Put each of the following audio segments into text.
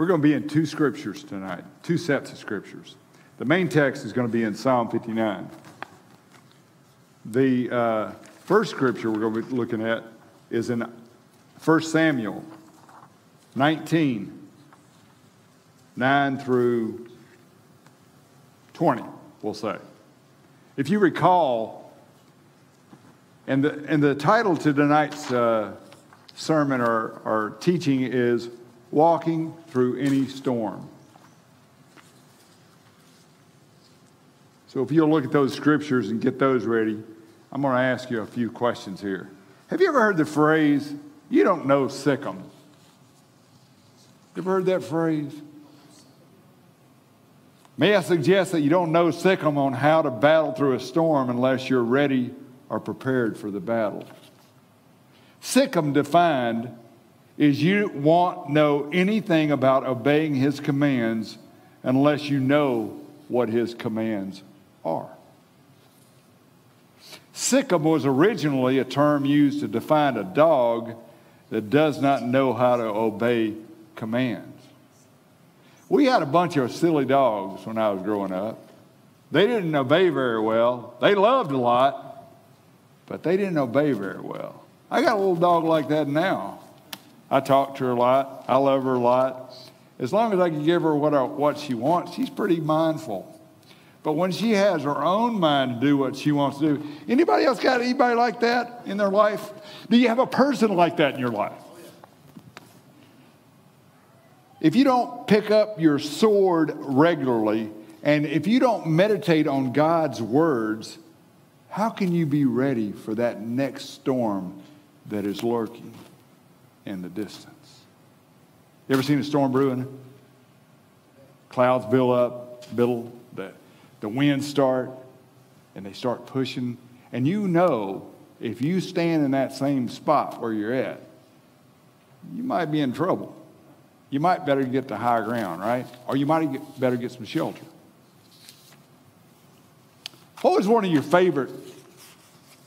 We're going to be in two scriptures tonight, two sets of scriptures. The main text is going to be in Psalm 59. The uh, first scripture we're going to be looking at is in 1 Samuel 19, 9 through 20, we'll say. If you recall, and the, and the title to tonight's uh, sermon or, or teaching is Walking Through Any Storm. So if you'll look at those scriptures and get those ready, I'm going to ask you a few questions here. Have you ever heard the phrase, you don't know sic 'em? You ever heard that phrase? May I suggest that you don't know sic 'em on how to battle through a storm unless you're ready or prepared for the battle. sic 'em defined is you won't know anything about obeying his commands unless you know what his commands are. sic 'em was originally a term used to define a dog that does not know how to obey commands. We had a bunch of silly dogs when I was growing up. They didn't obey very well. They loved a lot, but they didn't obey very well. I got a little dog like that now. I talk to her a lot. I love her a lot. As long as I can give her what, I, what she wants, she's pretty mindful. But when she has her own mind to do what she wants to do, anybody else got anybody like that in their life? Do you have a person like that in your life? If you don't pick up your sword regularly, and if you don't meditate on God's words, how can you be ready for that next storm that is lurking in the distance? You ever seen a storm brewing? Clouds build up, build, the, the winds start, and they start pushing. And you know, if you stand in that same spot where you're at, you might be in trouble. You might better get to high ground, right? Or you might get, better get some shelter. What was one of your favorite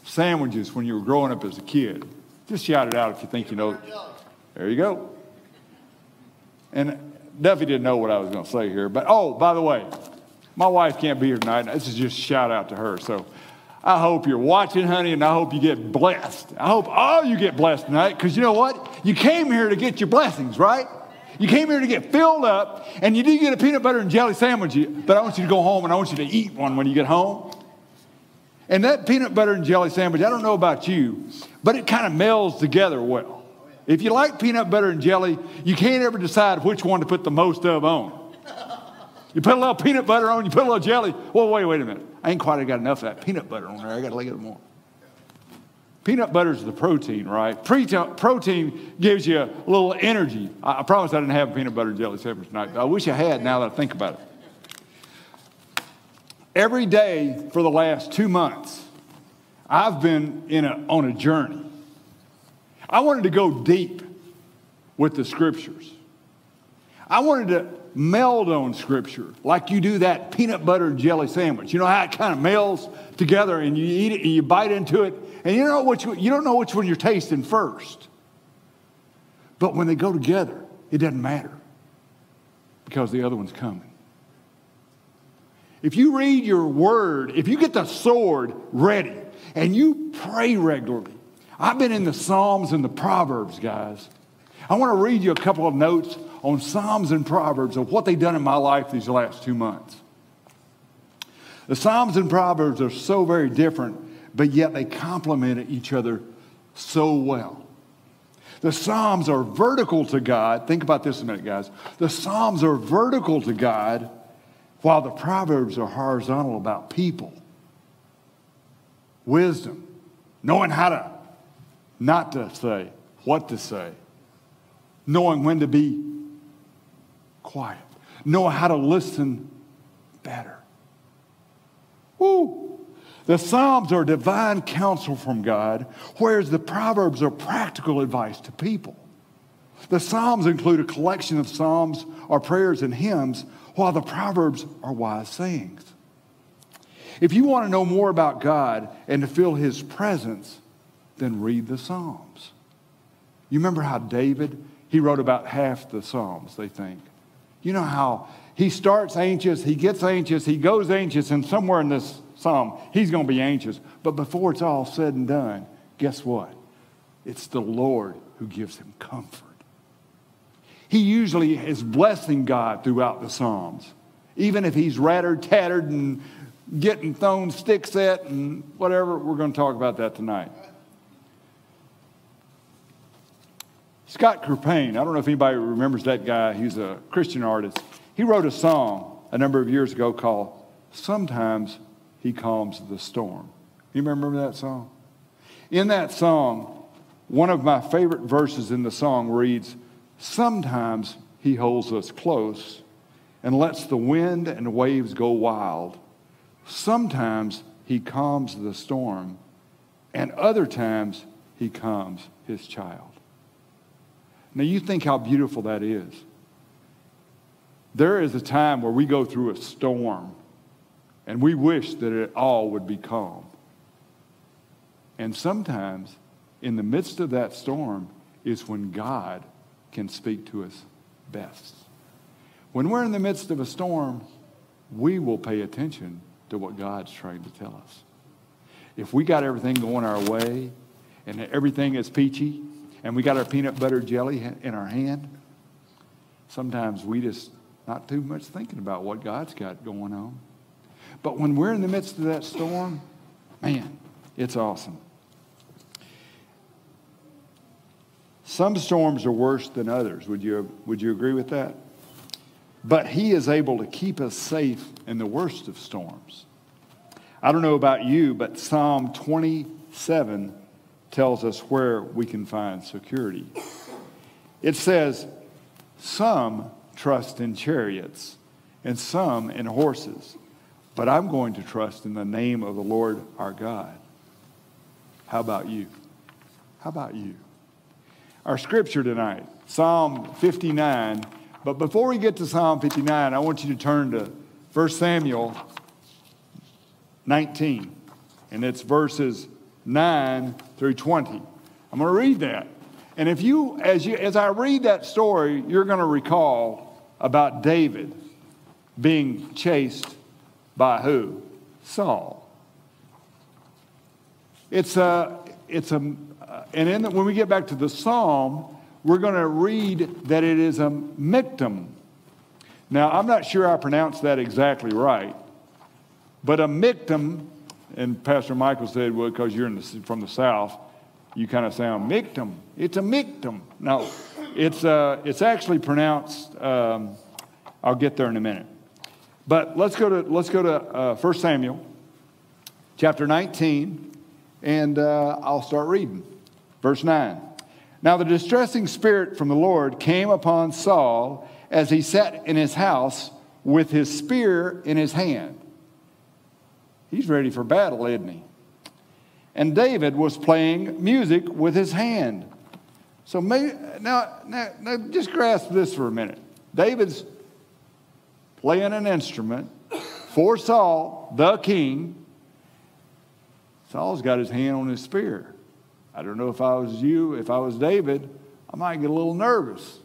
sandwiches when you were growing up as a kid? Just shout it out if you think you know. There you go. And Duffy didn't know what I was going to say here, but oh, by the way, my wife can't be here tonight. This is just shout out to her. So I hope you're watching, honey, and I hope you get blessed. I hope all you get blessed tonight because you know what? You came here to get your blessings, right? You came here to get filled up, and you did get a peanut butter and jelly sandwich, but I want you to go home and I want you to eat one when you get home. And that peanut butter and jelly sandwich, I don't know about you, but it kind of melds together well. If you like peanut butter and jelly, you can't ever decide which one to put the most of on. You put a little peanut butter on, you put a little jelly. Well, wait, wait a minute. I ain't quite got enough of that peanut butter on there. I got to lay it more. Peanut butter is the protein, right? protein gives you a little energy. I, promise I didn't have peanut butter and jelly sandwich tonight. I wish I had now that I think about it. Every day for the last two months, I've been in a, on a journey. I wanted to go deep with the scriptures. I wanted to meld on scripture like you do that peanut butter jelly sandwich. You know how it kind of melds together and you eat it and you bite into it and you, know which, you don't know which one you're tasting first. But when they go together, it doesn't matter because the other one's coming. If you read your word, if you get the sword ready and you pray regularly, I've been in the Psalms and the Proverbs, guys. I want to read you a couple of notes on Psalms and Proverbs of what they've done in my life these last two months. The Psalms and Proverbs are so very different, but yet they complement each other so well. The Psalms are vertical to God. Think about this a minute, guys. The Psalms are vertical to God, while the Proverbs are horizontal about people. Wisdom, knowing how to not to say, what to say, knowing when to be quiet, knowing how to listen better. Woo! The Psalms are divine counsel from God, whereas the Proverbs are practical advice to people. The Psalms include a collection of psalms or prayers and hymns, while the Proverbs are wise sayings. If you want to know more about God and to feel His presence, then read the Psalms. You remember how David, he wrote about half the Psalms, they think. You know how he starts anxious, he gets anxious, he goes anxious, and somewhere in this psalm, he's going to be anxious. But before it's all said and done, guess what? It's the Lord who gives him comfort. He usually is blessing God throughout the Psalms, even if he's rattered, tattered, and getting thrown sticks at and whatever. We're going to talk about that tonight. Scott Krippayne, I don't know if anybody remembers that guy. He's a Christian artist. He wrote a song a number of years ago called Sometimes He Calms the Storm. You remember that song? In that song, one of my favorite verses in the song reads, Sometimes He holds us close and lets the wind and waves go wild. Sometimes He calms the storm, and other times He calms His child. Now, you think how beautiful that is. There is a time where we go through a storm and we wish that it all would be calm. And sometimes, in the midst of that storm, is when God can speak to us best. When we're in the midst of a storm, we will pay attention to what God's trying to tell us. If we got everything going our way and everything is peachy and we got our peanut butter jelly in our hand, sometimes we just not too much thinking about what God's got going on. But when we're in the midst of that storm, man, it's awesome. Some storms are worse than others. Would you, would you agree with that? But He is able to keep us safe in the worst of storms. I don't know about you, but Psalm 27 tells us where we can find security. It says, Some trust in chariots and some in horses, but I'm going to trust in the name of the Lord our God. How about you? How about you? Our scripture tonight, Psalm 59. But before we get to Psalm 59, I want you to turn to 1 Samuel 19, and it's verses 9 through 20. I'm going to read that. And if you as, you, as I read that story, you're going to recall about David being chased by who? Saul. It's a, it's a, and in the, when we get back to the psalm, we're going to read that it is a mictum. Now, I'm not sure I pronounced that exactly right, but a mictum, and Pastor Michael said, well, because you're the, from the South, you kind of sound mictum. It's a mictum. No, it's, uh, it's actually pronounced, um, I'll get there in a minute. But let's go to, let's go to uh, 1 Samuel chapter 19, and uh, I'll start reading. Verse 9. Now the distressing spirit from the Lord came upon Saul as he sat in his house with his spear in his hand. He's ready for battle, isn't he? And David was playing music with his hand. So maybe, now, now, now just grasp this for a minute. David's playing an instrument for Saul, the king. Saul's got his hand on his spear. I don't know if I was you, if I was David, I might get a little nervous.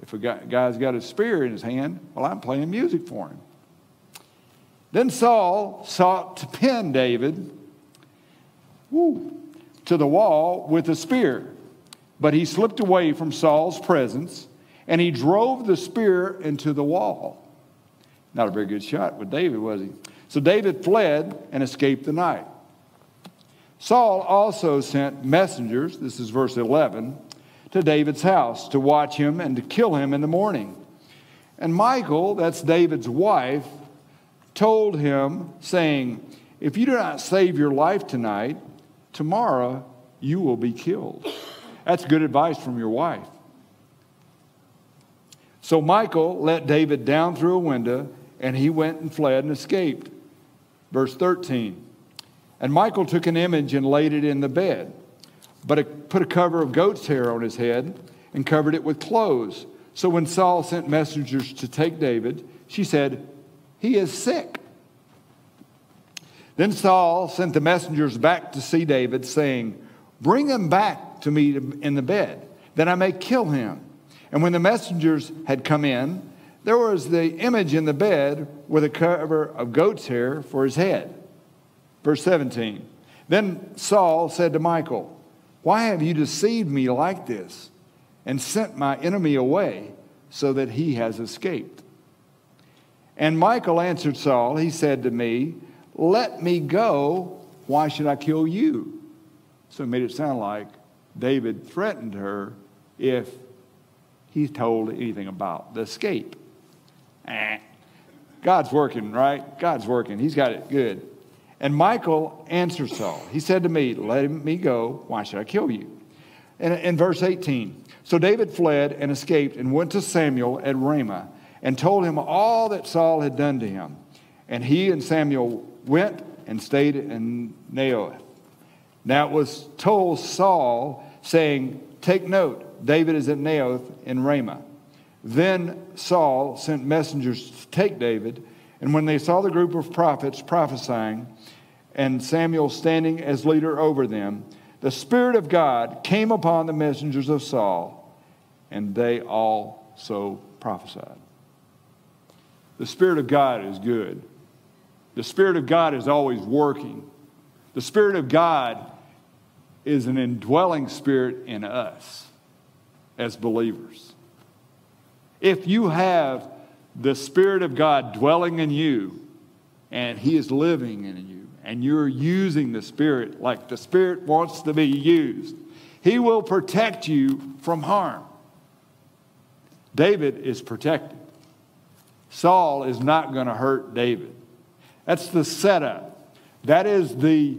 If a guy, guy's got a spear in his hand, well, I'm playing music for him. Then Saul sought to pin David woo, to the wall with a spear, but he slipped away from Saul's presence and he drove the spear into the wall. Not a very good shot with David, was he? So David fled and escaped the night. Saul also sent messengers, this is verse 11, to David's house to watch him and to kill him in the morning. And Michal, that's David's wife, told him, saying, If you do not save your life tonight, tomorrow you will be killed. That's good advice from your wife. So Michal let David down through a window, and he went and fled and escaped. Verse 13. And Michal took an image and laid it in the bed, but put a cover of goat's hair on his head and covered it with clothes. So when Saul sent messengers to take David, she said, he is sick. Then Saul sent the messengers back to see David, saying, Bring him back to me in the bed, that I may kill him. And when the messengers had come in, there was the image in the bed with a cover of goat's hair for his head. Verse 17. Then Saul said to Michal, Why have you deceived me like this and sent my enemy away so that he has escaped? And Michal answered Saul, He said to me, Let me go. Why should I kill you? So it made it sound like David threatened her if he told anything about the escape. Eh. God's working, right? God's working. He's got it good. And Michal answered Saul. He said to me, Let me go. Why should I kill you? And in verse 18, so David fled and escaped and went to Samuel at Ramah and told him all that Saul had done to him. And he and Samuel went and stayed in Naioth. Now it was told Saul, saying, Take note, David is at Naioth in Ramah. Then Saul sent messengers to take David, and when they saw the group of prophets prophesying, and Samuel standing as leader over them, the Spirit of God came upon the messengers of Saul, and they also prophesied. The Spirit of God is good. The Spirit of God is always working. The Spirit of God is an indwelling spirit in us as believers. If you have the Spirit of God dwelling in you and He is living in you, and you're using the Spirit like the Spirit wants to be used, He will protect you from harm. David is protected. Saul is not going to hurt David. That's the setup. That is the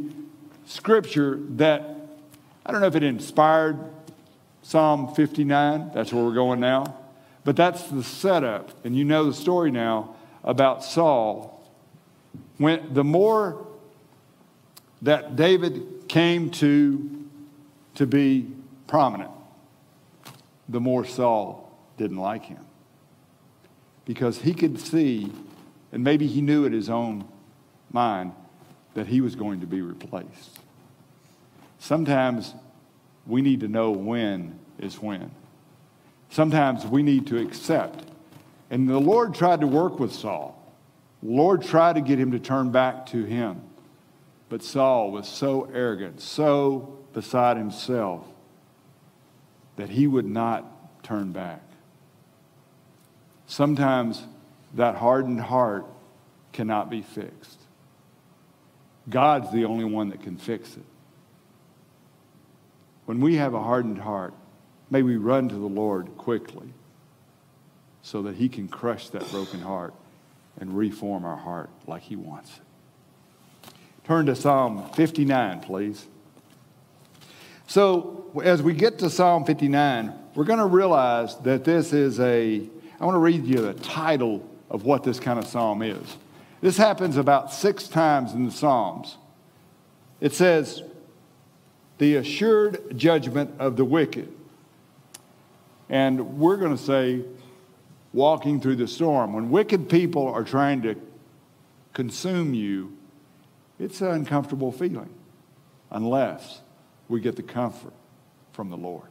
scripture that, I don't know if it inspired Psalm 59. That's where we're going now. But that's the setup. And you know the story now about Saul. When the more that David came to, to be prominent, the more Saul didn't like him because he could see, and maybe he knew in his own mind, that he was going to be replaced. Sometimes we need to know when is when. Sometimes we need to accept. And the Lord tried to work with Saul. The Lord tried to get him to turn back to him. But Saul was so arrogant, so beside himself, that he would not turn back. Sometimes that hardened heart cannot be fixed. God's the only one that can fix it. When we have a hardened heart, may we run to the Lord quickly so that He can crush that broken heart and reform our heart like He wants it. Turn to Psalm 59, please. So, as we get to Psalm 59, we're going to realize that this is a I want to read you the title of what this kind of psalm is. This happens about six times in the Psalms. It says, The assured judgment of the wicked. And we're going to say, walking through the storm. When wicked people are trying to consume you, it's an uncomfortable feeling unless we get the comfort from the Lord.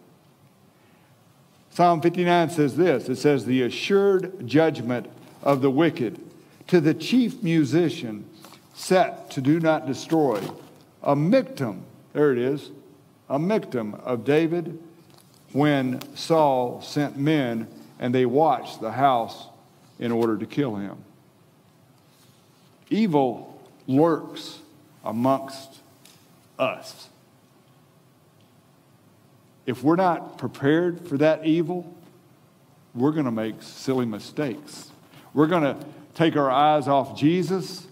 Psalm 59 says this it says, The assured judgment of the wicked to the chief musician set to do not destroy, a Michtam, there it is, a Michtam of David when Saul sent men and they watched the house in order to kill him. Evil lurks amongst us if we're not prepared for that evil, we're going to make silly mistakes. We're going to take our eyes off Jesus,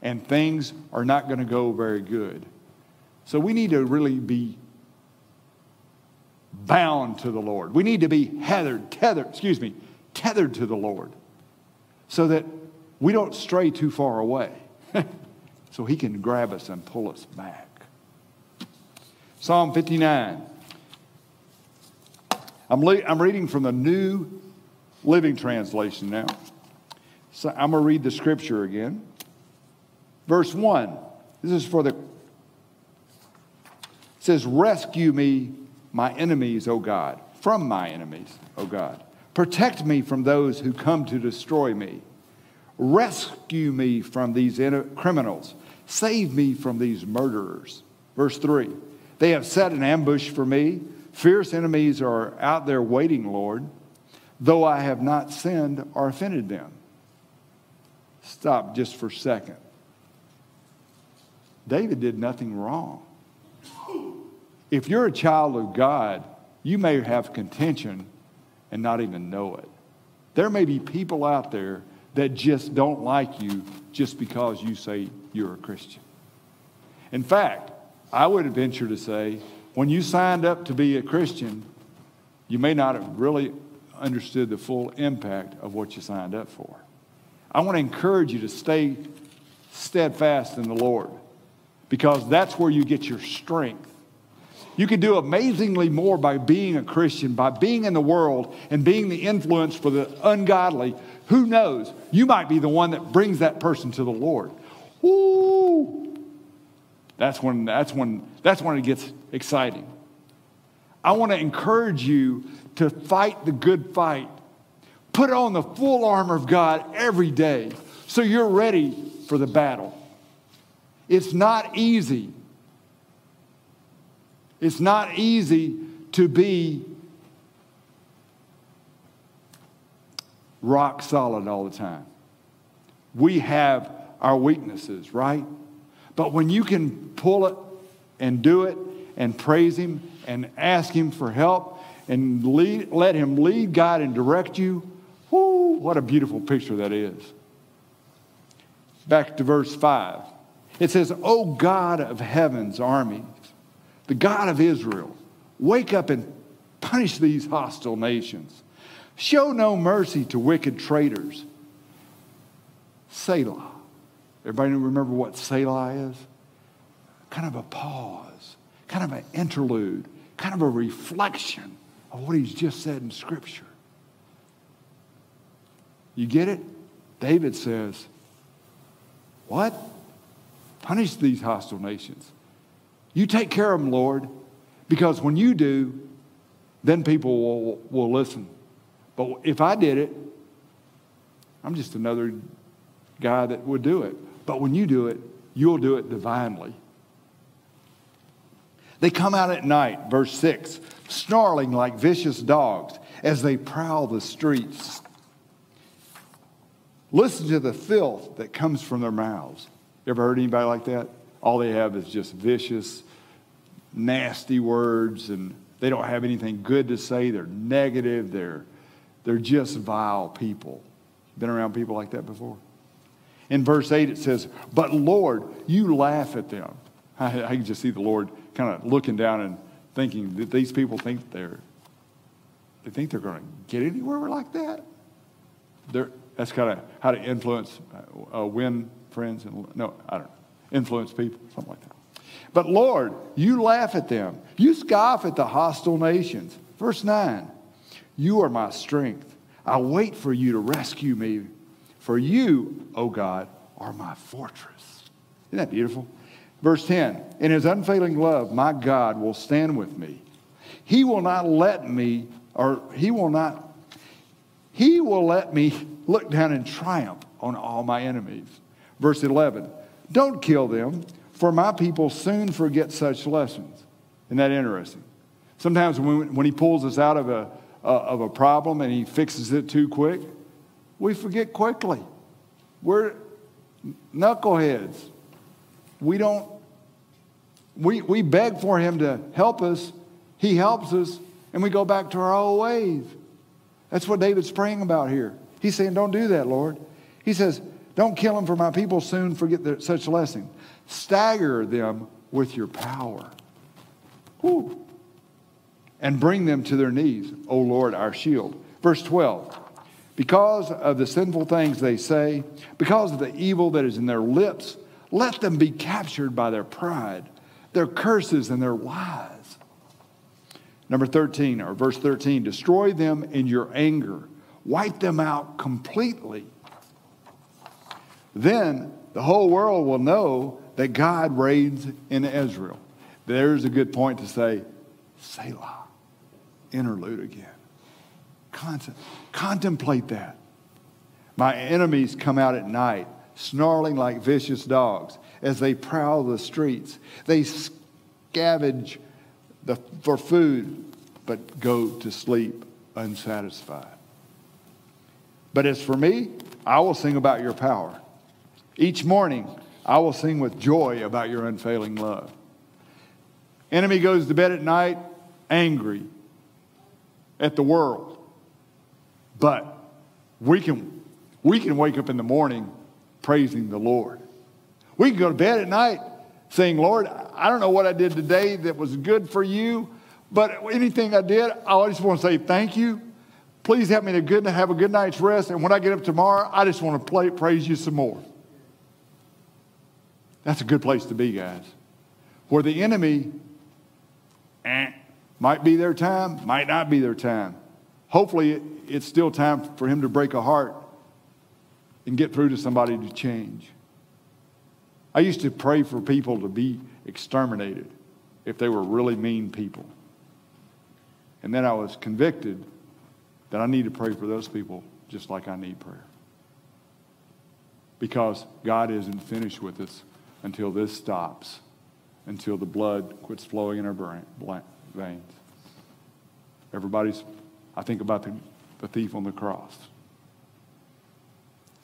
and things are not going to go very good. So we need to really be bound to the Lord. We need to be tethered, tethered, excuse me, tethered to the Lord so that we don't stray too far away. So he can grab us and pull us back. Psalm 59. I'm, le- I'm reading from the New Living Translation now. So I'm going to read the scripture again. Verse 1. This is for the. It says, Rescue me, my enemies, O God, from my enemies, O God. Protect me from those who come to destroy me. Rescue me from these criminals. Save me from these murderers. Verse 3 They have set an ambush for me. Fierce enemies are out there waiting, Lord, though I have not sinned or offended them. Stop just for a second. David did nothing wrong. If you're a child of God, you may have contention and not even know it. There may be people out there that just don't like you just because you say you're a Christian. In fact, I would venture to say when you signed up to be a Christian, you may not have really understood the full impact of what you signed up for. I want to encourage you to stay steadfast in the Lord because that's where you get your strength. You can do amazingly more by being a Christian, by being in the world and being the influence for the ungodly. Who knows? You might be the one that brings that person to the Lord. That's when, that's when, that's when it gets exciting. I want to encourage you to fight the good fight. Put on the full armor of God every day so you're ready for the battle. It's not easy. It's not easy to be rock solid all the time. We have our weaknesses, right? But when you can pull it and do it and praise Him and ask Him for help and lead, let Him lead, guide, and direct you, whoo, what a beautiful picture that is. Back to verse 5. It says, O God of heaven's armies, the God of Israel, wake up and punish these hostile nations. Show no mercy to wicked traitors. Selah. Everybody remember what Selah is? Kind of a pause, kind of an interlude, kind of a reflection of what he's just said in Scripture. You get it? David says, What? Punish these hostile nations. You take care of them, Lord, because when you do, then people will, will listen. But if I did it, I'm just another guy that would do it. But when you do it, you'll do it divinely. They come out at night, verse 6, snarling like vicious dogs as they prowl the streets. Listen to the filth that comes from their mouths. You ever heard anybody like that? All they have is just vicious, nasty words, and they don't have anything good to say. They're negative. They're, they're just vile people. Been around people like that before? In verse 8, it says, But Lord, you laugh at them. I, I can just see the Lord kind of looking down and thinking that these people think they're, they think they're going to get anywhere like that. They're, that's kind of how to influence, uh, win friends and no, I don't know, influence people, something like that. But Lord, you laugh at them. You scoff at the hostile nations. Verse 9, you are my strength. I wait for you to rescue me. For you, O God, are my fortress. Isn't that beautiful? Verse 10 In his unfailing love, my God will stand with me. He will not let me, or he will not, he will let me look down in triumph on all my enemies. Verse 11 Don't kill them, for my people soon forget such lessons. Isn't that interesting? Sometimes when, when he pulls us out of a, uh, of a problem and he fixes it too quick, we forget quickly. We're knuckleheads. We don't, we, we beg for him to help us. He helps us, and we go back to our old ways. That's what David's praying about here. He's saying, Don't do that, Lord. He says, don't kill them, for my people soon forget their, such lesson. Stagger them with your power. Whew. And bring them to their knees, O Lord, our shield. Verse 12. Because of the sinful things they say, because of the evil that is in their lips, let them be captured by their pride, their curses, and their lies. Number 13, or verse 13, destroy them in your anger, wipe them out completely then the whole world will know that God reigns in Israel. There's a good point to say, Selah, interlude again. Contemplate that. My enemies come out at night, snarling like vicious dogs as they prowl the streets. They scavenge the, for food, but go to sleep unsatisfied. But as for me, I will sing about your power. Each morning, I will sing with joy about your unfailing love. Enemy goes to bed at night angry at the world. But we can, we can wake up in the morning praising the Lord. We can go to bed at night saying, Lord, I don't know what I did today that was good for you, but anything I did, I just want to say thank you. Please help me to good, have a good night's rest. And when I get up tomorrow, I just want to play, praise you some more. That's a good place to be, guys. Where the enemy eh, might be their time, might not be their time. Hopefully, it's still time for him to break a heart and get through to somebody to change. I used to pray for people to be exterminated if they were really mean people. And then I was convicted that I need to pray for those people just like I need prayer. Because God isn't finished with us until this stops, until the blood quits flowing in our veins. Everybody's, I think about the, the thief on the cross.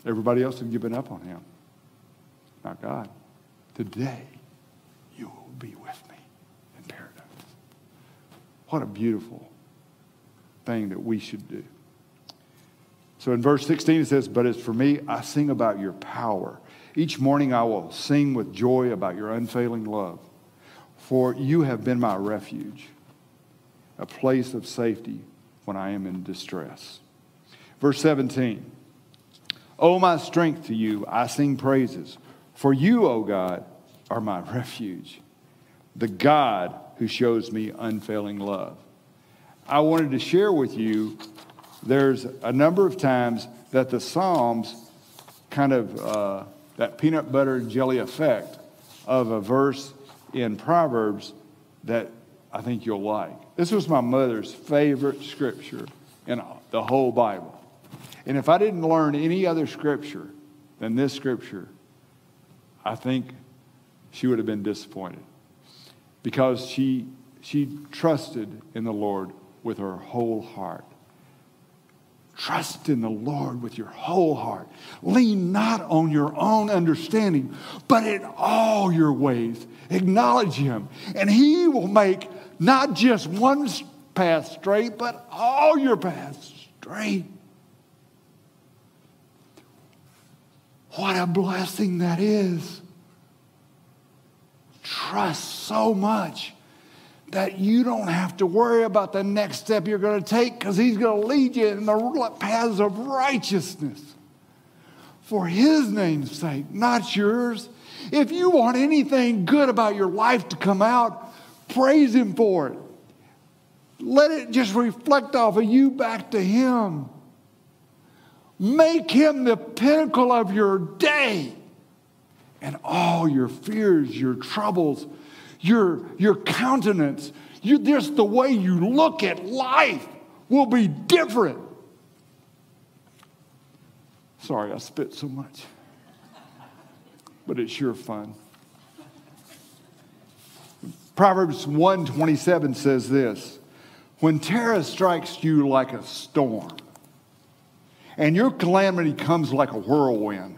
Everybody else has given up on him, not God. Today, you will be with me in paradise. What a beautiful thing that we should do. So in verse 16 it says, But as for me, I sing about your power. Each morning I will sing with joy about your unfailing love. For you have been my refuge, a place of safety when I am in distress. Verse 17 O my strength to you, I sing praises. For you, O God, are my refuge, the God who shows me unfailing love. I wanted to share with you there's a number of times that the Psalms kind of uh, that peanut butter and jelly effect of a verse in Proverbs that I think you'll like. This was my mother's favorite scripture in the whole Bible. And if I didn't learn any other scripture than this scripture, I think she would have been disappointed because she, she trusted in the Lord with her whole heart. Trust in the Lord with your whole heart. Lean not on your own understanding, but in all your ways acknowledge Him, and He will make not just one path straight, but all your paths straight. What a blessing that is. Trust so much that you don't have to worry about the next step you're going to take because He's going to lead you in the paths of righteousness for His name's sake, not yours. If you want anything good about your life to come out, praise Him for it. Let it just reflect off of you back to Him. Make Him the pinnacle of your day. And all your fears, your troubles, your, your countenance, you, just the way you look at life will be different. Sorry, I spit so much, but it's sure fun. Proverbs 127 says this When terror strikes you like a storm, and your calamity comes like a whirlwind,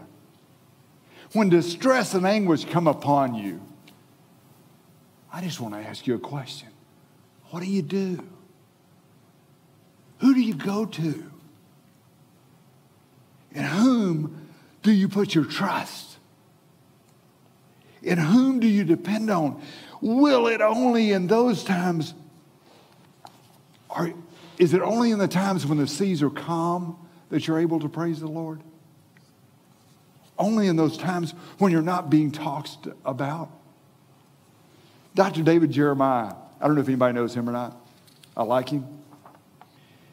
when distress and anguish come upon you, I just want to ask you a question. What do you do? Who do you go to? In whom do you put your trust? In whom do you depend on? Will it only in those times, or is it only in the times when the seas are calm that you're able to praise the Lord? Only in those times when you're not being talked about? Dr. David Jeremiah, I don't know if anybody knows him or not. I like him.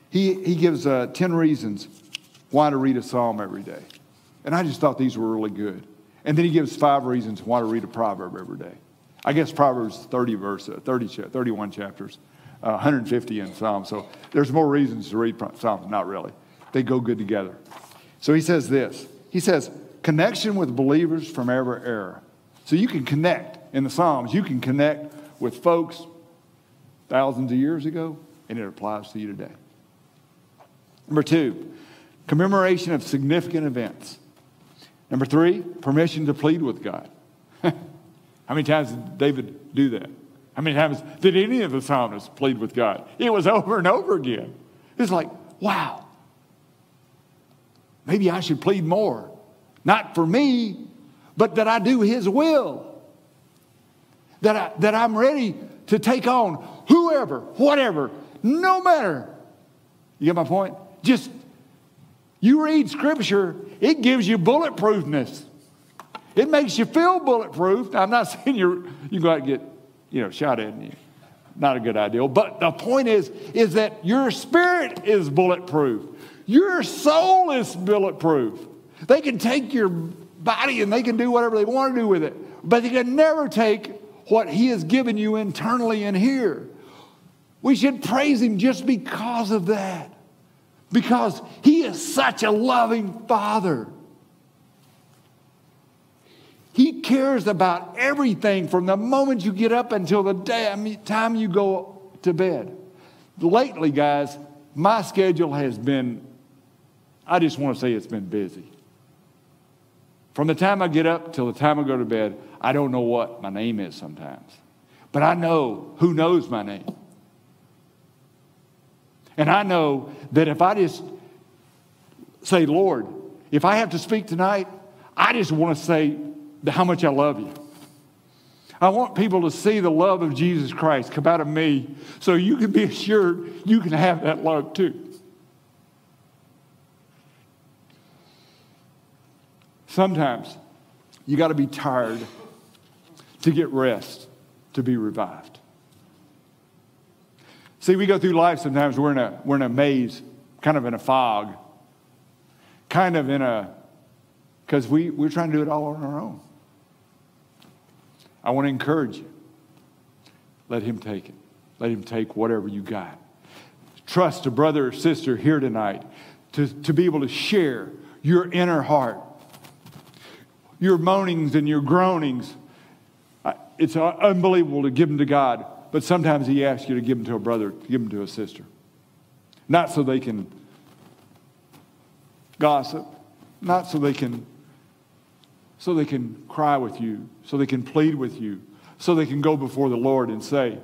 He, he gives uh, 10 reasons why to read a psalm every day. And I just thought these were really good. And then he gives five reasons why to read a proverb every day. I guess Proverbs 30 verse, uh, 30, 31 chapters. uh, 150 in Psalms. So there's more reasons to read Psalms, not really. They go good together. So he says this He says, connection with believers from every era. So you can connect in the Psalms, you can connect with folks thousands of years ago, and it applies to you today. Number two, commemoration of significant events. Number three, permission to plead with God. How many times did David do that? How many times did any of the psalmists plead with God? It was over and over again. It's like, wow, maybe I should plead more. Not for me, but that I do His will. That, I, that I'm ready to take on whoever, whatever, no matter. You get my point? Just, you read Scripture, it gives you bulletproofness. It makes you feel bulletproof. I'm not saying you're, you go out and get, you know, shot at you. Not a good idea. But the point is, is that your spirit is bulletproof. Your soul is bulletproof. They can take your body and they can do whatever they want to do with it, but they can never take what He has given you internally in here. We should praise Him just because of that, because He is such a loving Father. He cares about everything from the moment you get up until the day, time you go to bed. Lately, guys, my schedule has been, I just want to say it's been busy. From the time I get up till the time I go to bed, I don't know what my name is sometimes. But I know who knows my name. And I know that if I just say, Lord, if I have to speak tonight, I just want to say how much I love you. I want people to see the love of Jesus Christ come out of me so you can be assured you can have that love too. Sometimes you got to be tired to get rest, to be revived. See, we go through life sometimes, we're in a, we're in a maze, kind of in a fog, kind of in a, because we, we're trying to do it all on our own. I want to encourage you. Let Him take it. Let Him take whatever you got. Trust a brother or sister here tonight to, to be able to share your inner heart your moanings and your groanings. It's unbelievable to give them to God, but sometimes He asks you to give them to a brother, to give them to a sister. Not so they can gossip, not so they can so they can cry with you, so they can plead with you, so they can go before the Lord and say,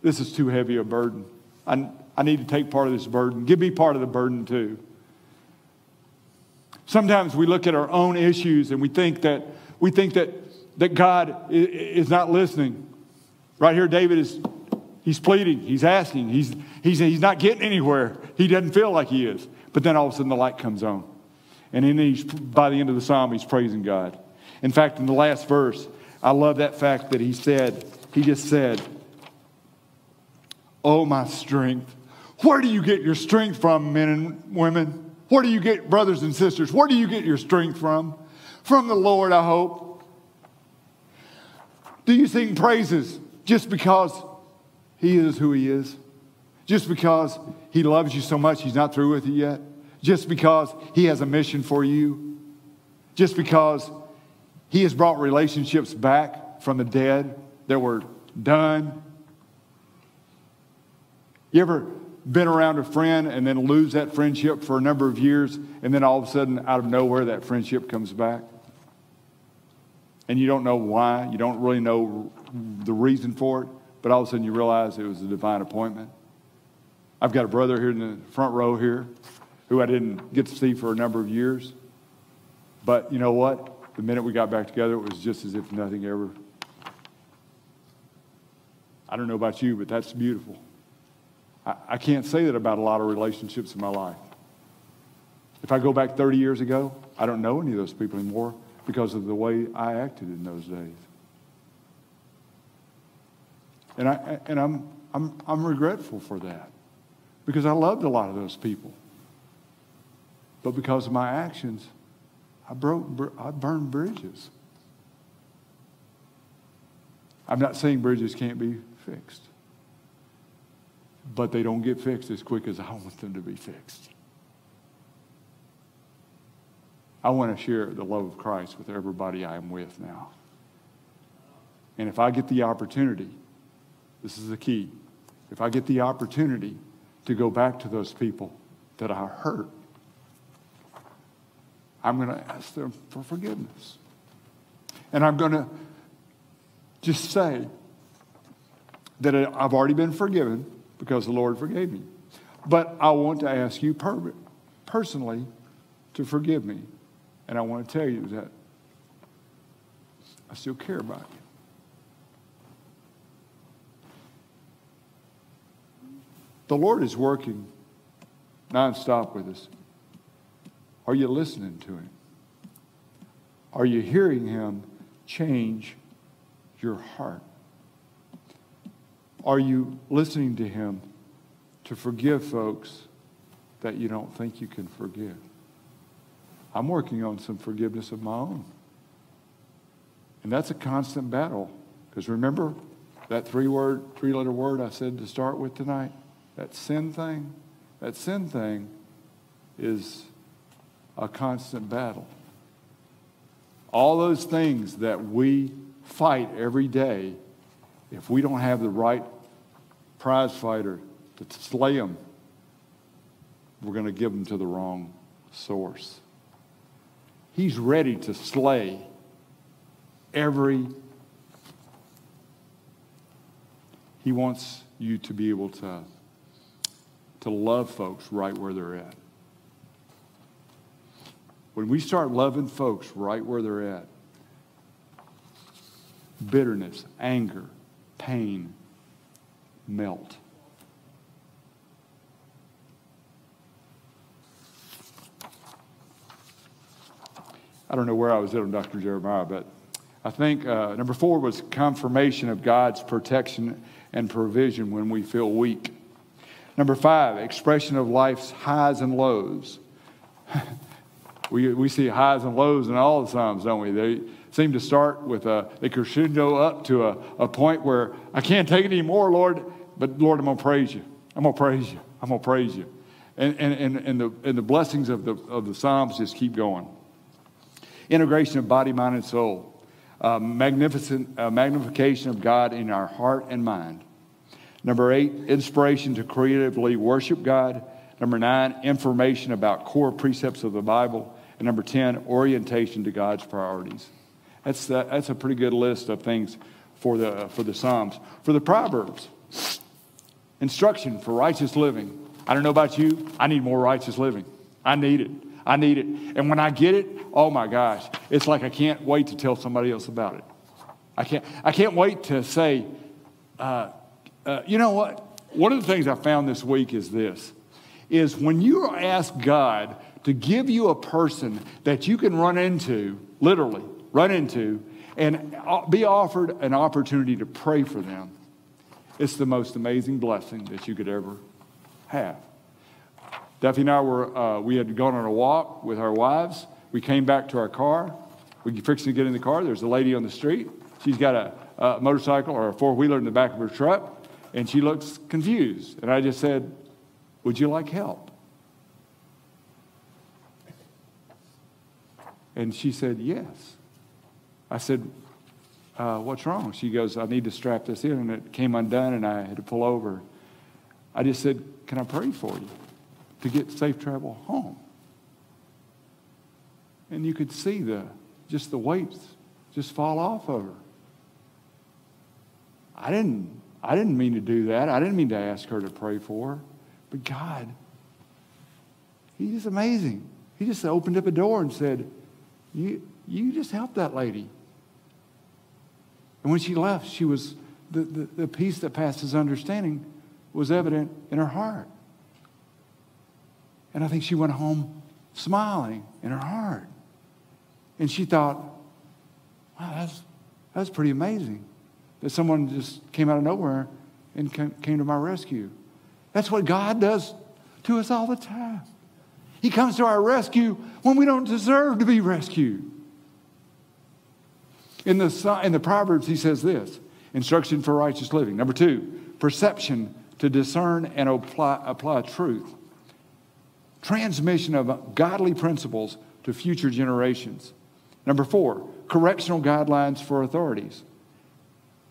This is too heavy a burden. I, I need to take part of this burden. Give me part of the burden too. Sometimes we look at our own issues and we think that we think that, that God is not listening. Right here, David is he's pleading, he's asking, he's, he's, he's not getting anywhere. He doesn't feel like he is. But then all of a sudden the light comes on. And then he's, by the end of the psalm, he's praising God. In fact, in the last verse, I love that fact that he said, he just said, Oh, my strength. Where do you get your strength from, men and women? Where do you get, brothers and sisters, where do you get your strength from? From the Lord, I hope. Do you sing praises just because He is who He is? Just because He loves you so much, He's not through with you yet? Just because He has a mission for you? Just because He has brought relationships back from the dead that were done? You ever been around a friend and then lose that friendship for a number of years, and then all of a sudden, out of nowhere, that friendship comes back. And you don't know why, you don't really know the reason for it, but all of a sudden you realize it was a divine appointment. I've got a brother here in the front row here who I didn't get to see for a number of years. But you know what? The minute we got back together, it was just as if nothing ever. I don't know about you, but that's beautiful. I, I can't say that about a lot of relationships in my life. If I go back 30 years ago, I don't know any of those people anymore because of the way I acted in those days. And, I, and I'm, I'm, I'm regretful for that because I loved a lot of those people. But because of my actions, I, broke, I burned bridges. I'm not saying bridges can't be fixed. but they don't get fixed as quick as I want them to be fixed. I want to share the love of Christ with everybody I am with now. And if I get the opportunity, this is the key. If I get the opportunity to go back to those people that I hurt, I'm going to ask them for forgiveness. And I'm going to just say that I've already been forgiven because the Lord forgave me. But I want to ask you per- personally to forgive me. And I want to tell you that I still care about you. The Lord is working nonstop with us. Are you listening to Him? Are you hearing Him change your heart? Are you listening to Him to forgive folks that you don't think you can forgive? I'm working on some forgiveness of my own. And that's a constant battle. Because remember that three word, three letter word I said to start with tonight? That sin thing? That sin thing is a constant battle. All those things that we fight every day, if we don't have the right prize fighter to slay them, we're going to give them to the wrong source. He's ready to slay every. He wants you to be able to, to love folks right where they're at. When we start loving folks right where they're at, bitterness, anger, pain melt. I don't know where I was at on Dr. Jeremiah, but I think uh, number four was confirmation of God's protection and provision when we feel weak. Number five, expression of life's highs and lows. we, we see highs and lows in all the Psalms, don't we? They seem to start with a, crescendo up to a, a point where I can't take it anymore, Lord, but Lord, I'm going to praise you. I'm going to praise you. I'm going to praise you. And, and, and, and, the, and the blessings of the, of the Psalms just keep going. Integration of body, mind, and soul. Uh, magnificent uh, magnification of God in our heart and mind. Number eight, inspiration to creatively worship God. Number nine, information about core precepts of the Bible. And number 10, orientation to God's priorities. That's, that's a pretty good list of things for the, for the Psalms. For the Proverbs, instruction for righteous living. I don't know about you, I need more righteous living. I need it. I need it. And when I get it, oh my gosh, it's like I can't wait to tell somebody else about it. I can't, I can't wait to say, uh, uh, you know what? One of the things I found this week is this, is when you ask God to give you a person that you can run into, literally, run into, and be offered an opportunity to pray for them, it's the most amazing blessing that you could ever have. Duffy and I were, uh, we had gone on a walk with our wives. We came back to our car. We fixed to get in the car. There's a lady on the street. She's got a, a motorcycle or a four wheeler in the back of her truck, and she looks confused. And I just said, Would you like help? And she said, Yes. I said, uh, What's wrong? She goes, I need to strap this in. And it came undone, and I had to pull over. I just said, Can I pray for you to get safe travel home? And you could see the just the weights just fall off of her. I didn't, I didn't mean to do that. I didn't mean to ask her to pray for her. But God, He's amazing. He just opened up a door and said, You, you just helped that lady. And when she left, she was the, the, the peace that passes understanding was evident in her heart. And I think she went home smiling in her heart. And she thought, wow, that's, that's pretty amazing that someone just came out of nowhere and came, came to my rescue. That's what God does to us all the time. He comes to our rescue when we don't deserve to be rescued. In the, in the Proverbs, he says this instruction for righteous living. Number two, perception to discern and apply, apply truth. Transmission of godly principles to future generations. Number four, correctional guidelines for authorities.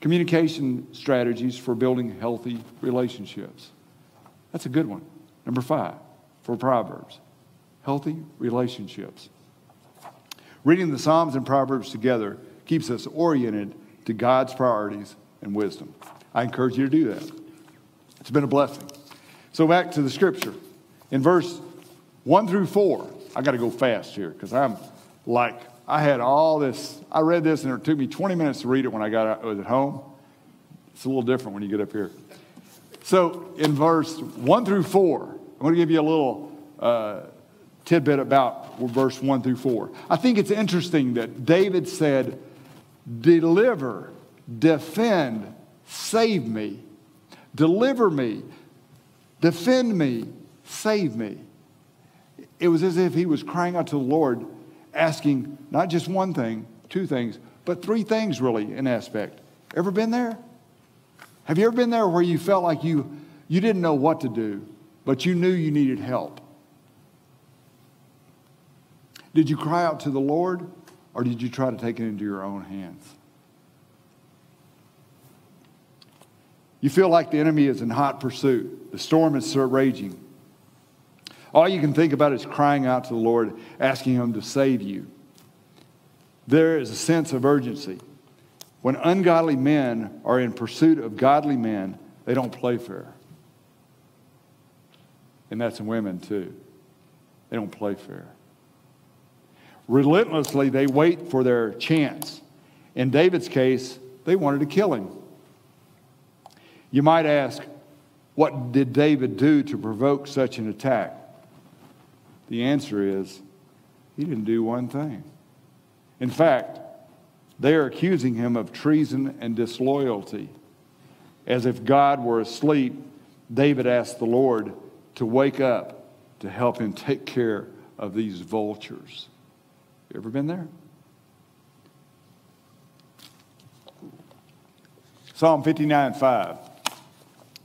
Communication strategies for building healthy relationships. That's a good one. Number five, for Proverbs, healthy relationships. Reading the Psalms and Proverbs together keeps us oriented to God's priorities and wisdom. I encourage you to do that. It's been a blessing. So, back to the scripture. In verse 1 through 4, I got to go fast here because I'm like, I had all this. I read this and it took me 20 minutes to read it when I got out, I was at home. It's a little different when you get up here. So, in verse 1 through 4, I'm going to give you a little uh, tidbit about verse 1 through 4. I think it's interesting that David said, Deliver, defend, save me, deliver me, defend me, save me. It was as if he was crying out to the Lord, asking not just one thing, two things, but three things really in aspect. Ever been there? Have you ever been there where you felt like you, you didn't know what to do, but you knew you needed help? Did you cry out to the Lord or did you try to take it into your own hands? You feel like the enemy is in hot pursuit. The storm is raging. All you can think about is crying out to the Lord, asking Him to save you. There is a sense of urgency. When ungodly men are in pursuit of godly men, they don't play fair. And that's in women too. They don't play fair. Relentlessly, they wait for their chance. In David's case, they wanted to kill him. You might ask, what did David do to provoke such an attack? The answer is, he didn't do one thing. In fact, they are accusing him of treason and disloyalty. As if God were asleep, David asked the Lord to wake up to help him take care of these vultures. You ever been there? Psalm 59 5.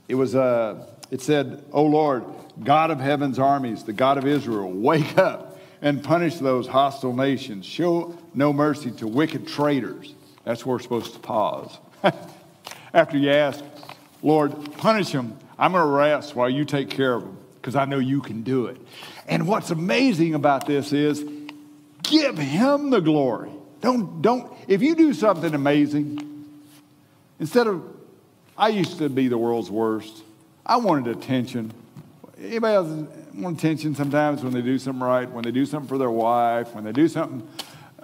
It was uh, it said, O Lord, God of heaven's armies, the God of Israel, wake up and punish those hostile nations. Show no mercy to wicked traitors. That's where we're supposed to pause. After you ask, Lord, punish them, I'm going to rest while you take care of them because I know you can do it. And what's amazing about this is Give him the glory. Don't, don't, if you do something amazing, instead of, I used to be the world's worst. I wanted attention. Anybody else want attention sometimes when they do something right, when they do something for their wife, when they do something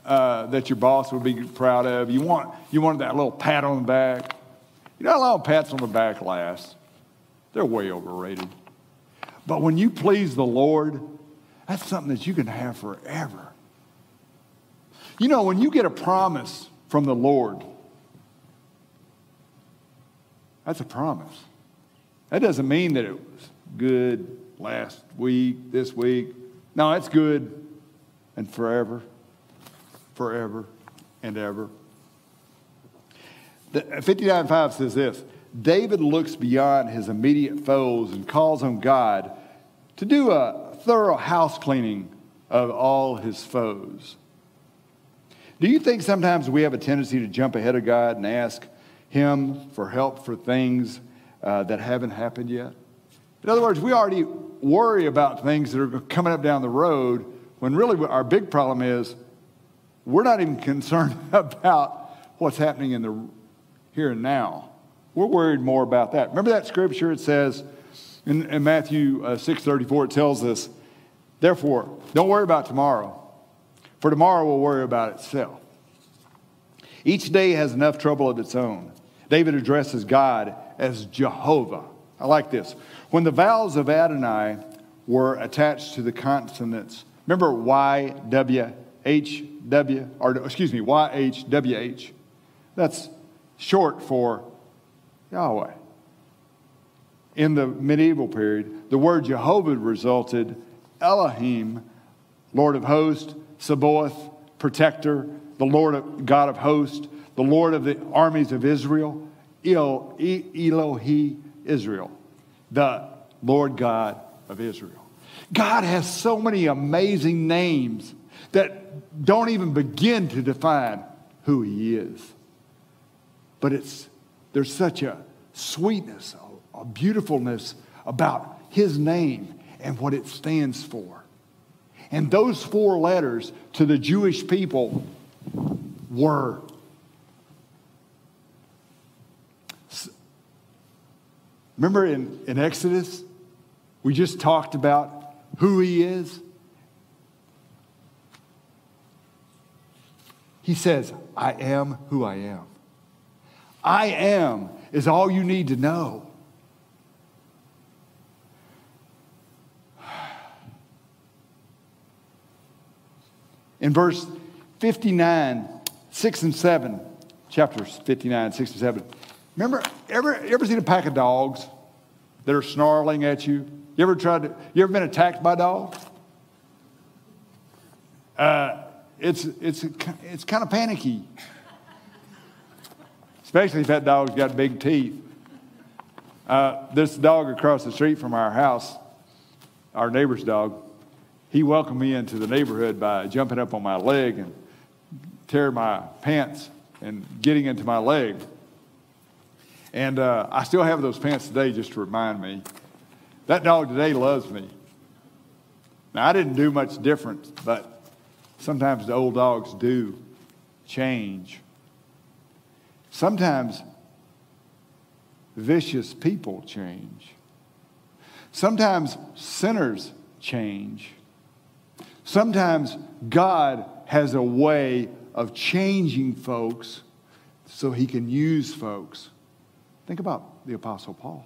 uh, that your boss would be proud of. You want, you want that little pat on the back. You know how long pats on the back last? They're way overrated. But when you please the Lord, that's something that you can have forever. You know, when you get a promise from the Lord, that's a promise. That doesn't mean that it was good last week, this week. No, it's good and forever, forever and ever. The 59.5 says this David looks beyond his immediate foes and calls on God to do a thorough house cleaning of all his foes. Do you think sometimes we have a tendency to jump ahead of God and ask Him for help for things uh, that haven't happened yet? In other words, we already worry about things that are coming up down the road when really our big problem is we're not even concerned about what's happening in the here and now. We're worried more about that. Remember that scripture? It says in, in Matthew uh, 6.34, it tells us, therefore, don't worry about tomorrow for tomorrow will worry about itself. Each day has enough trouble of its own. David addresses God as Jehovah. I like this. When the vowels of Adonai were attached to the consonants, remember Y, W, H, W, or excuse me, Y, H, W, H. That's short for Yahweh. In the medieval period, the word Jehovah resulted Elohim, Lord of hosts, Sabaoth, protector, the Lord of, God of hosts, the Lord of the armies of Israel, El, Elohi, Israel. the Lord God of Israel. God has so many amazing names that don't even begin to define who he is. But it's, there's such a sweetness, a, a beautifulness about his name and what it stands for. And those four letters to the Jewish people were Remember in, in Exodus, we just talked about who he is? He says, I am who I am. I am is all you need to know. In verse 59, 6 and 7, chapters 59, 6 and 7, remember, ever, ever seen a pack of dogs that are snarling at you? You ever tried to, you ever been attacked by dogs? Uh, it's, it's, it's kind of panicky, especially if that dog's got big teeth. Uh, this dog across the street from our house, our neighbor's dog, he welcomed me into the neighborhood by jumping up on my leg and tearing my pants and getting into my leg. And uh, I still have those pants today just to remind me. That dog today loves me. Now, I didn't do much different, but sometimes the old dogs do change. Sometimes vicious people change. Sometimes sinners change. Sometimes God has a way of changing folks so he can use folks. Think about the Apostle Paul.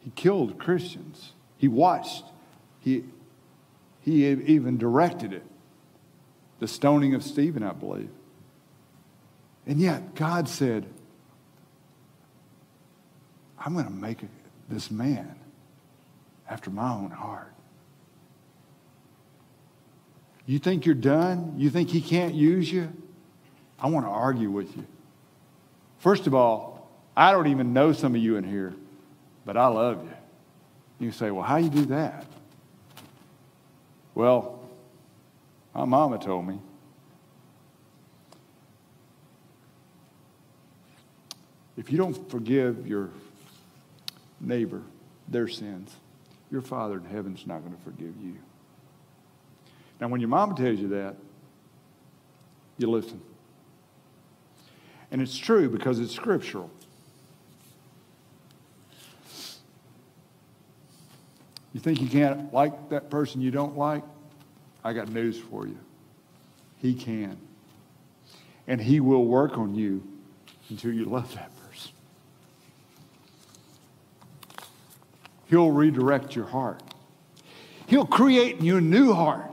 He killed Christians. He watched. He, he even directed it. The stoning of Stephen, I believe. And yet, God said, I'm going to make this man after my own heart. You think you're done? You think he can't use you? I want to argue with you. First of all, I don't even know some of you in here, but I love you. You say, well, how do you do that? Well, my mama told me. If you don't forgive your neighbor their sins, your Father in heaven's not going to forgive you. Now, when your mama tells you that, you listen. And it's true because it's scriptural. Think you can't like that person you don't like? I got news for you. He can. And he will work on you until you love that person. He'll redirect your heart. He'll create in you a new heart.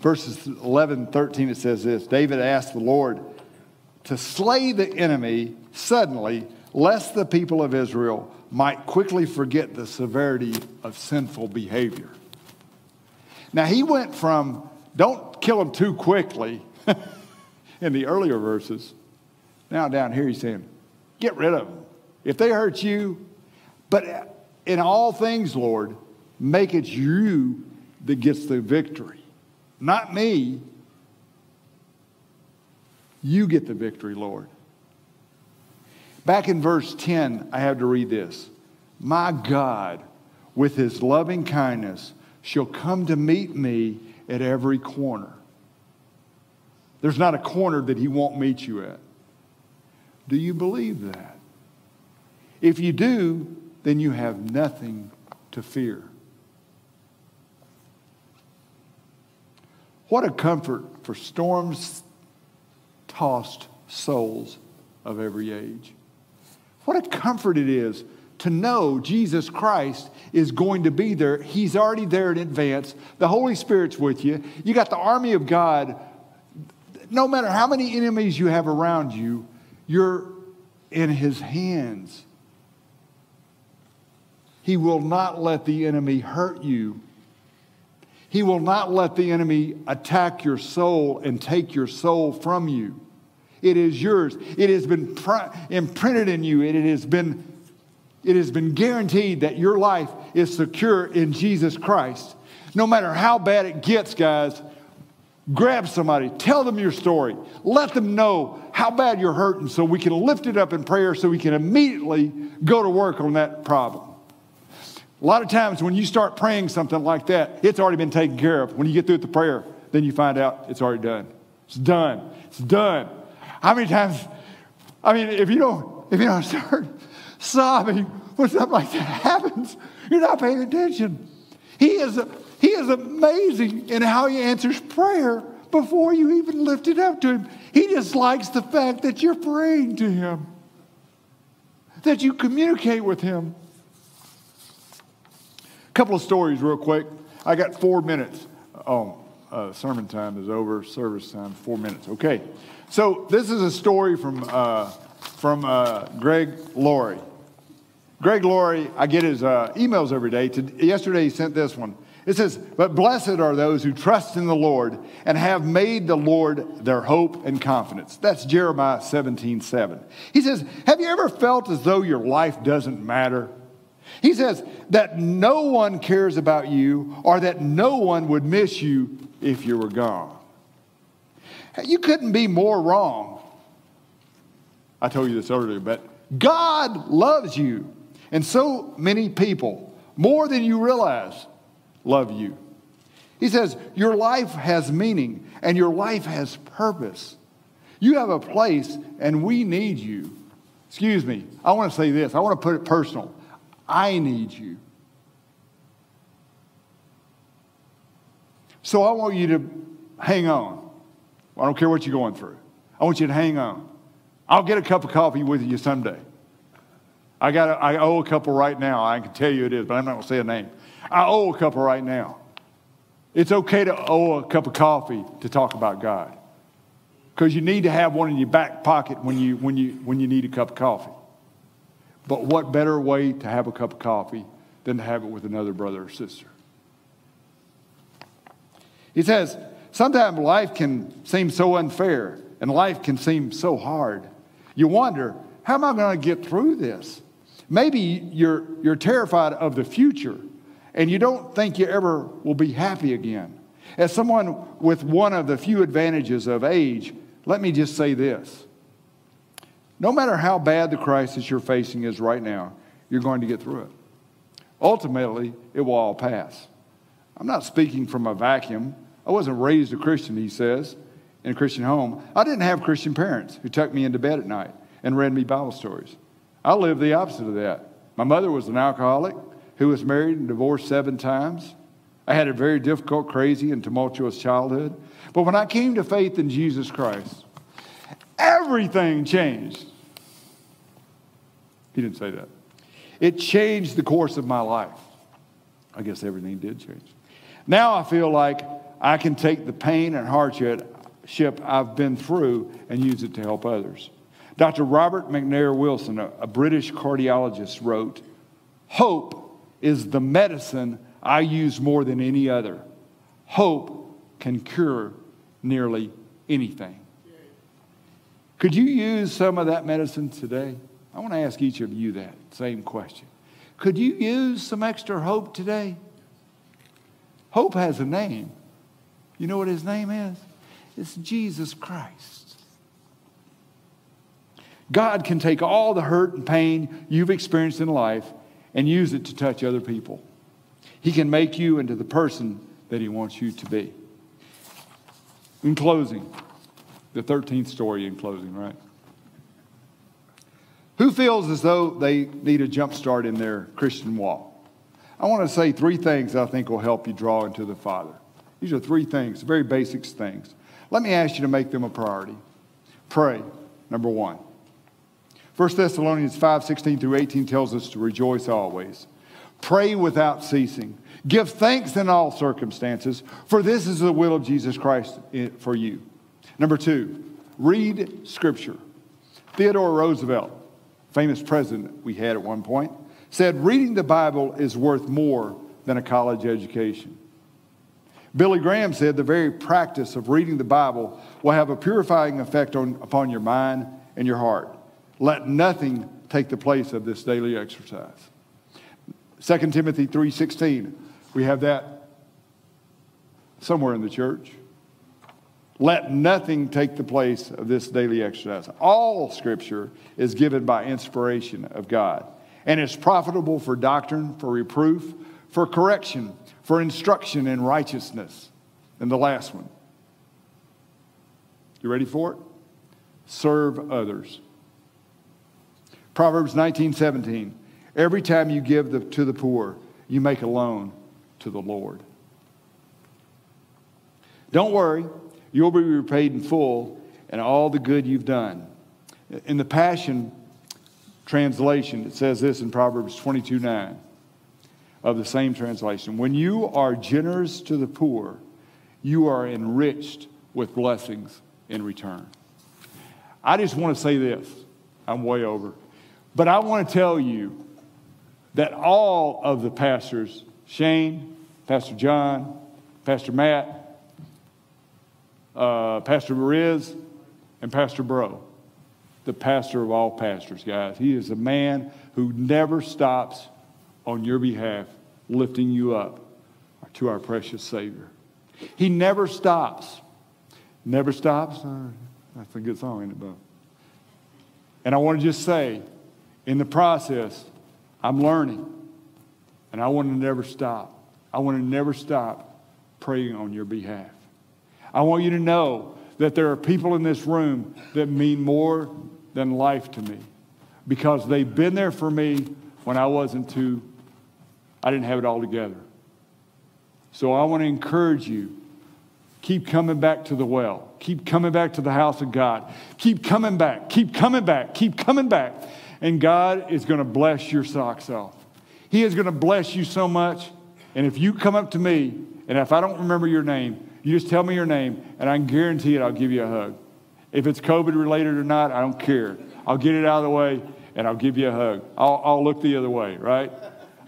Verses 11, 13, it says this David asked the Lord to slay the enemy suddenly, lest the people of Israel might quickly forget the severity of sinful behavior. Now, he went from don't kill them too quickly in the earlier verses. Now, down here, he's saying, get rid of them. If they hurt you, but in all things, Lord, make it you that gets the victory. Not me. You get the victory, Lord. Back in verse 10, I have to read this. My God, with his loving kindness, shall come to meet me at every corner. There's not a corner that he won't meet you at. Do you believe that? If you do, then you have nothing to fear. What a comfort for storms tossed souls of every age. What a comfort it is to know Jesus Christ is going to be there. He's already there in advance. The Holy Spirit's with you. You got the army of God. No matter how many enemies you have around you, you're in His hands. He will not let the enemy hurt you He will not let the enemy attack your soul and take your soul from you. It is yours. It has been pr- imprinted in you. It has been, it has been guaranteed that your life is secure in Jesus Christ. No matter how bad it gets, guys, grab somebody, tell them your story, let them know how bad you're hurting so we can lift it up in prayer so we can immediately go to work on that problem. A lot of times when you start praying something like that, it's already been taken care of. When you get through with the prayer, then you find out it's already done. It's done. It's done. How many times, I mean, if you don't, if you don't start sobbing when something like that happens, you're not paying attention. He is, he is amazing in how he answers prayer before you even lift it up to him. He just likes the fact that you're praying to him, that you communicate with him A couple of stories, real quick. I got four minutes. Oh, uh, sermon time is over. Service time, four minutes. Okay. So this is a story from uh, from uh, Greg Laurie. Greg Laurie, I get his uh, emails every day. Yesterday, he sent this one. It says, But blessed are those who trust in the Lord and have made the Lord their hope and confidence. That's Jeremiah 17 7. He says, Have you ever felt as though your life doesn't matter? He says that no one cares about you or that no one would miss you if you were gone. You couldn't be more wrong. I told you this earlier, but God loves you. And so many people, more than you realize, love you. He says, Your life has meaning and your life has purpose. You have a place and we need you. Excuse me, I want to say this. I want to put it personal. I need you. So I want you to hang on. I don't care what you're going through. I want you to hang on. I'll get a cup of coffee with you someday. I got. A, I owe a couple right now. I can tell you it is, but I'm not going to say a name. I owe a couple right now. It's okay to owe a cup of coffee to talk about God, because you need to have one in your back pocket when you when you when you need a cup of coffee. But what better way to have a cup of coffee than to have it with another brother or sister? He says, sometimes life can seem so unfair and life can seem so hard. You wonder, how am I going to get through this? Maybe you're, you're terrified of the future and you don't think you ever will be happy again. As someone with one of the few advantages of age, let me just say this no matter how bad the crisis you're facing is right now, you're going to get through it. Ultimately, it will all pass. I'm not speaking from a vacuum. I wasn't raised a Christian, he says, in a Christian home. I didn't have Christian parents who tucked me into bed at night and read me Bible stories. I lived the opposite of that. My mother was an alcoholic who was married and divorced seven times. I had a very difficult, crazy, and tumultuous childhood. But when I came to faith in Jesus Christ, everything changed. He didn't say that. It changed the course of my life. I guess everything did change. Now I feel like I can take the pain and hardship I've been through and use it to help others. Dr. Robert McNair Wilson, a, British cardiologist, wrote Hope is the medicine I use more than any other. Hope can cure nearly anything. Could you use some of that medicine today? I want to ask each of you that same question. Could you use some extra hope today? Hope has a name. You know what his name is? It's Jesus Christ. God can take all the hurt and pain you've experienced in life and use it to touch other people. He can make you into the person that he wants you to be. In closing, the 13th story in closing, right? Who feels as though they need a jump start in their Christian walk? I want to say three things I think will help you draw into the Father. These are three things, very basic things. Let me ask you to make them a priority. Pray, number one. 1 Thessalonians 5 16 through 18 tells us to rejoice always. Pray without ceasing. Give thanks in all circumstances, for this is the will of Jesus Christ eh, for you. Number two, read Scripture. Theodore Roosevelt, famous president we had at one point, said reading the Bible is worth more than a college education. Billy Graham said the very practice of reading the Bible will have a purifying effect on, upon your mind and your heart. Let nothing take the place of this daily exercise. 2 Timothy 3:16. We have that somewhere in the church. Let nothing take the place of this daily exercise. All scripture is given by inspiration of God, and it's profitable for doctrine, for reproof, for correction, for instruction in righteousness. And the last one. You ready for it? Serve others. Proverbs 19, 17. Every time you give the, to the poor, you make a loan to the Lord. Don't worry, you'll be repaid in full and all the good you've done. In the Passion translation, it says this in Proverbs 22 9 of the same translation. When you are generous to the poor, you are enriched with blessings in return. I just want to say this. I'm way over. But I want to tell you that all of the pastors, Shane, Pastor John, Pastor Matt, uh, Pastor Riz, and Pastor Bro, the pastor of all pastors, guys. He is a man who never stops on your behalf, lifting you up to our precious Savior. He never stops. Never stops. Uh, that's a good song, isn't it, Bob? And I want to just say, in the process, I'm learning. And I want to never stop. I want to never stop praying on your behalf. I want you to know that there are people in this room that mean more than life to me because they've been there for me when I wasn't too, I didn't have it all together. So I want to encourage you keep coming back to the well, keep coming back to the house of God, keep coming back, keep coming back, keep coming back. And God is going to bless your socks off. He is going to bless you so much. And if you come up to me, and if I don't remember your name, you just tell me your name, and I can guarantee it, I'll give you a hug. If it's COVID related or not, I don't care. I'll get it out of the way, and I'll give you a hug. I'll, I'll look the other way, right?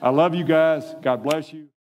I love you guys. God bless you.